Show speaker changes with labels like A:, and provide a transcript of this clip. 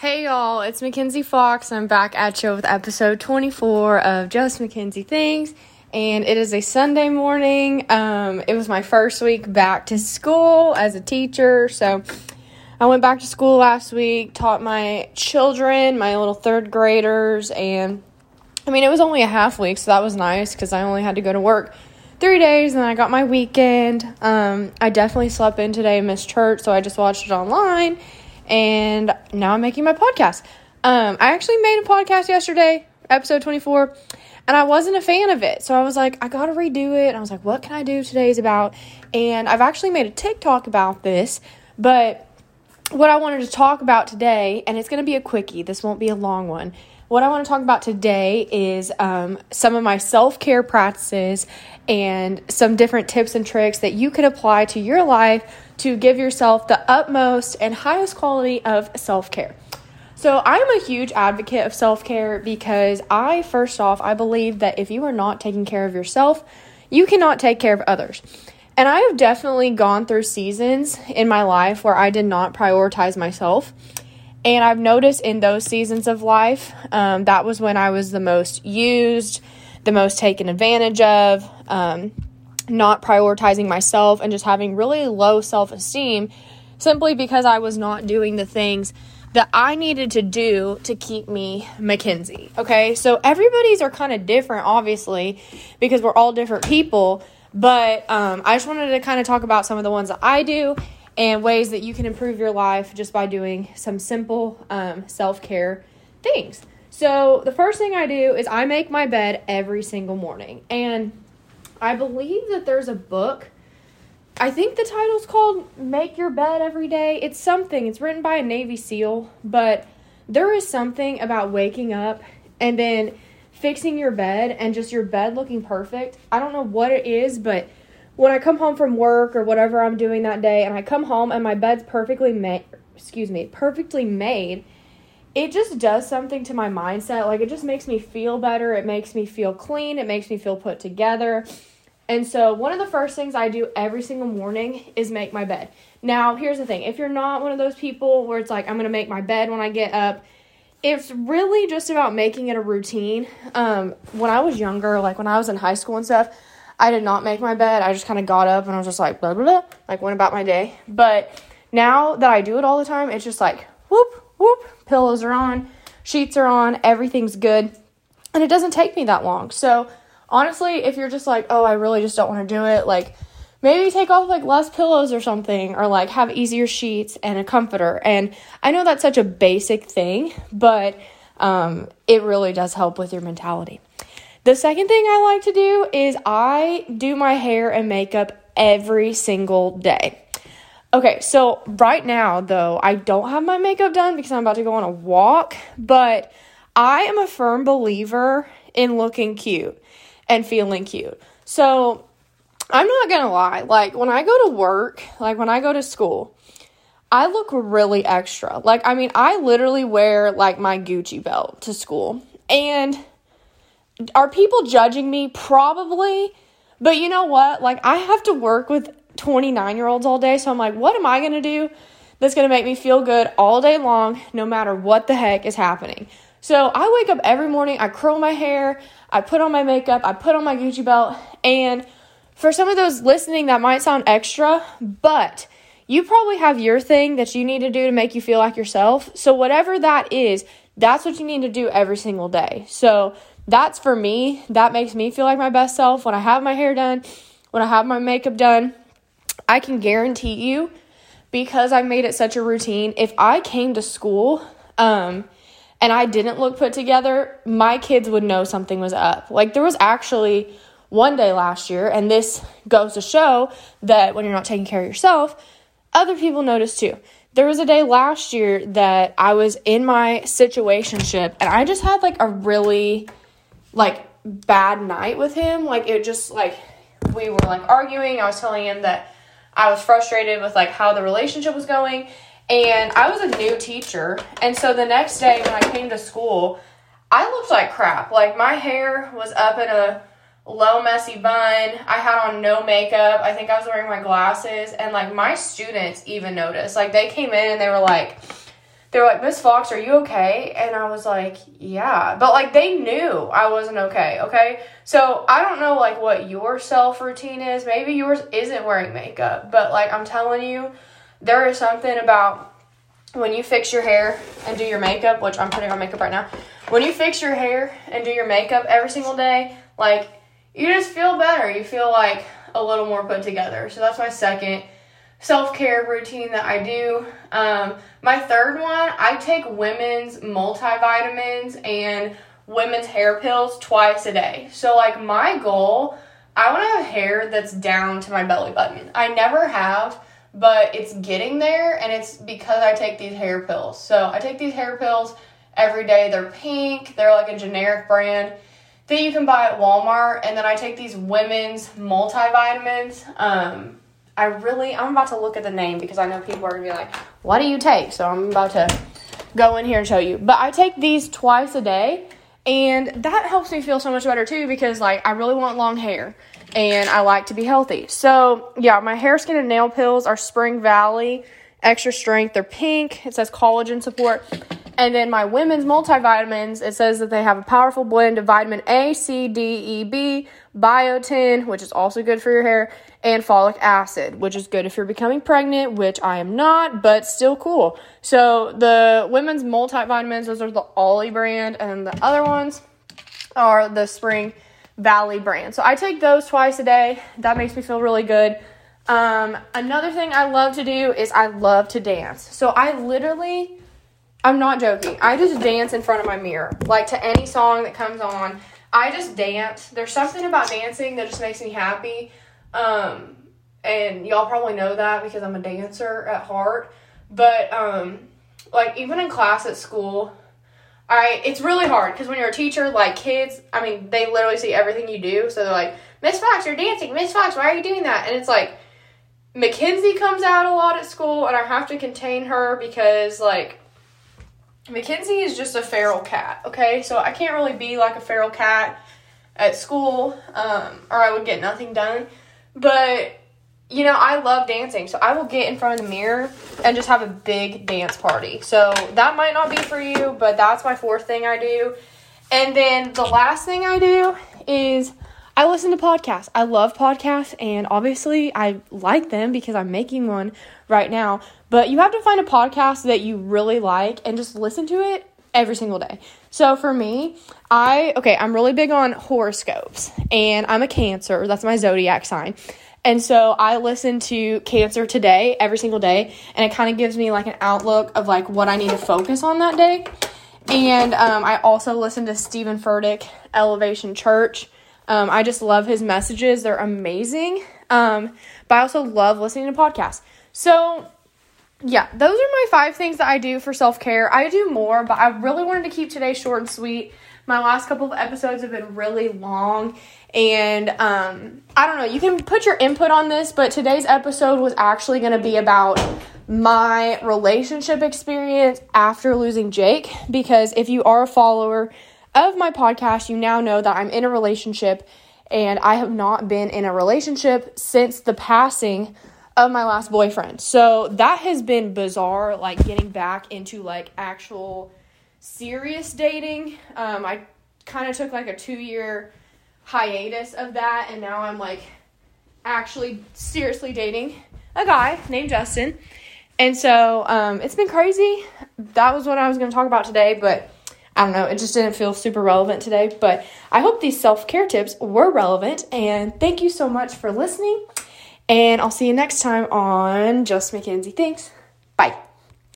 A: Hey y'all, it's MaKenzi Fox. I'm back at you with episode 24 of Just MaKenzi Things, and it is a Sunday morning. Um, it was my first week back to school as a teacher, so I went back to school last week, taught my children, my little third graders, and I mean, it was only a half week, so that was nice because I only had to go to work three days and I got my weekend. Um, I definitely slept in today, missed church, so I just watched it online and now I'm making my podcast. Um, I actually made a podcast yesterday, episode 24, and I wasn't a fan of it. So I was like, I gotta redo it. And I was like, what can I do today's about? And I've actually made a TikTok about this, but what I wanted to talk about today, and it's gonna be a quickie, this won't be a long one. What I want to talk about today is um, some of my self care practices and some different tips and tricks that you could apply to your life to give yourself the utmost and highest quality of self care. So, I'm a huge advocate of self care because I, first off, I believe that if you are not taking care of yourself, you cannot take care of others. And I have definitely gone through seasons in my life where I did not prioritize myself. And I've noticed in those seasons of life, um, that was when I was the most used, the most taken advantage of. Um, not prioritizing myself and just having really low self esteem simply because I was not doing the things that I needed to do to keep me MaKenzi. Okay, so everybody's are kind of different, obviously, because we're all different people. But um, I just wanted to kind of talk about some of the ones that I do and ways that you can improve your life just by doing some simple um, self care things. So, the first thing I do is I make my bed every single morning. And I believe that there's a book. I think the title's called Make Your Bed Every Day. It's something, it's written by a Navy SEAL, but there is something about waking up and then fixing your bed and just your bed looking perfect. I don't know what it is, but when I come home from work or whatever I'm doing that day and I come home and my bed's perfectly made, excuse me, perfectly made, it just does something to my mindset. Like it just makes me feel better. It makes me feel clean. It makes me feel put together. And so, one of the first things I do every single morning is make my bed. Now, here's the thing if you're not one of those people where it's like, I'm to make my bed when I get up, it's really just about making it a routine. Um, when I was younger, like when I was in high school and stuff, I did not make my bed. I just kind of got up and I was just like, blah, blah, blah, like went about my day. But now that I do it all the time, it's just like, whoop, whoop, pillows are on, sheets are on, everything's good. And it doesn't take me that long. So, honestly, if you're just like, oh, I really just don't want to do it, like maybe take off like less pillows or something, or like have easier sheets and a comforter. And I know that's such a basic thing, but um, it really does help with your mentality. The second thing I like to do is I do my hair and makeup every single day. Okay, so right now though, I don't have my makeup done because I'm about to go on a walk, but I am a firm believer in looking cute and feeling cute. So I'm not gonna lie, like when I go to work, like when I go to school, I look really extra. Like, I mean, I literally wear like my Gucci belt to school. And are people judging me? Probably. But you know what? Like, I have to work with 29 year olds all day. So I'm like, what am I going to do that's going to make me feel good all day long, no matter what the heck is happening? So I wake up every morning, I curl my hair, I put on my makeup, I put on my Gucci belt, and for some of those listening, that might sound extra, but you probably have your thing that you need to do to make you feel like yourself. So, whatever that is, that's what you need to do every single day. So, that's for me. That makes me feel like my best self when I have my hair done, when I have my makeup done. I can guarantee you, because I made it such a routine, if I came to school, um, and I didn't look put together, my kids would know something was up. Like there was actually one day last year, and this goes to show that when you're not taking care of yourself, other people notice too. There was a day last year that I was in my situationship and I just had like a really like bad night with him. Like it just like we were like arguing. I was telling him that I was frustrated with like how the relationship was going and I was a new teacher. And so the next day when I came to school, I looked like crap. Like my hair was up in a low messy bun. I had on no makeup. I think I was wearing my glasses and like my students even noticed. Like they came in and they were like they were like, Miss Fox, are you okay? And I was like, yeah. But like they knew I wasn't okay, okay? So I don't know like what your self routine is. Maybe yours isn't wearing makeup, but like I'm telling you, there is something about when you fix your hair and do your makeup, which I'm putting on makeup right now. When you fix your hair and do your makeup every single day, like you just feel better. You feel like a little more put together. So that's my second self care routine that I do. Um, my third one, I take women's multivitamins and women's hair pills twice a day. So, like, my goal, I want to have hair that's down to my belly button. I never have, but it's getting there, and it's because I take these hair pills. So, I take these hair pills every day. They're pink, they're like a generic brand that you can buy at Walmart. And then I take these women's multivitamins. Um, I really, I'm about to look at the name because I know people are gonna be like, what do you take? So I'm about to go in here and show you. But I take these twice a day, and that helps me feel so much better too because, like, I really want long hair and I like to be healthy. So, yeah, my hair, skin, and nail pills are Spring Valley extra strength. They're pink. It says collagen support. And then my women's multivitamins, it says that they have a powerful blend of vitamin A, C, D, E, B, biotin, which is also good for your hair, and folic acid, which is good if you're becoming pregnant, which I am not, but still cool. So the women's multivitamins, those are the Olly brand, and the other ones are the Spring Valley brand. So I take those twice a day. That makes me feel really good. Um, another thing I love to do is I love to dance. So I literally, I'm not joking. I just dance in front of my mirror, like to any song that comes on. I just dance. There's something about dancing that just makes me happy. Um, and y'all probably know that because I'm a dancer at heart. But um, like even in class at school, I it's really hard because when you're a teacher, like kids, I mean, they literally see everything you do. So they're like, Miss Fox, you're dancing. Miss Fox, why are you doing that? And it's like MaKenzi comes out a lot at school, and I have to contain her because like MaKenzi is just a feral cat. Okay, so I can't really be like a feral cat at school, um, or I would get nothing done. But you know, I love dancing, so I will get in front of the mirror and just have a big dance party. So that might not be for you, but that's my fourth thing I do. And then the last thing I do is I listen to podcasts. I love podcasts, and obviously, I like them because I'm making one right now. But you have to find a podcast that you really like and just listen to it every single day. So for me, I okay, I'm really big on horoscopes, and I'm a Cancer. That's my zodiac sign. And so I listen to Cancer Today every single day, and it kind of gives me like an outlook of like what I need to focus on that day. And um, I also listen to Stephen Furtick, Elevation Church. Um, I just love his messages; they're amazing. Um, but I also love listening to podcasts. So yeah, those are my five things that I do for self care. I do more, but I really wanted to keep today short and sweet. My last couple of episodes have been really long, and um, I don't know, you can put your input on this, but today's episode was actually going to be about my relationship experience after losing Jake. Because if you are a follower of my podcast, you now know that I'm in a relationship and I have not been in a relationship since the passing of my last boyfriend. So that has been bizarre, like getting back into like actual serious dating. Um, I kind of took like a two year hiatus of that, and now I'm like actually seriously dating a guy named Justin. And so um, it's been crazy. That was what I was going to talk about today, but I don't know. It just didn't feel super relevant today. But I hope these self care tips were relevant. And thank you so much for listening. And I'll see you next time on Just MaKenzi Thanks. Bye.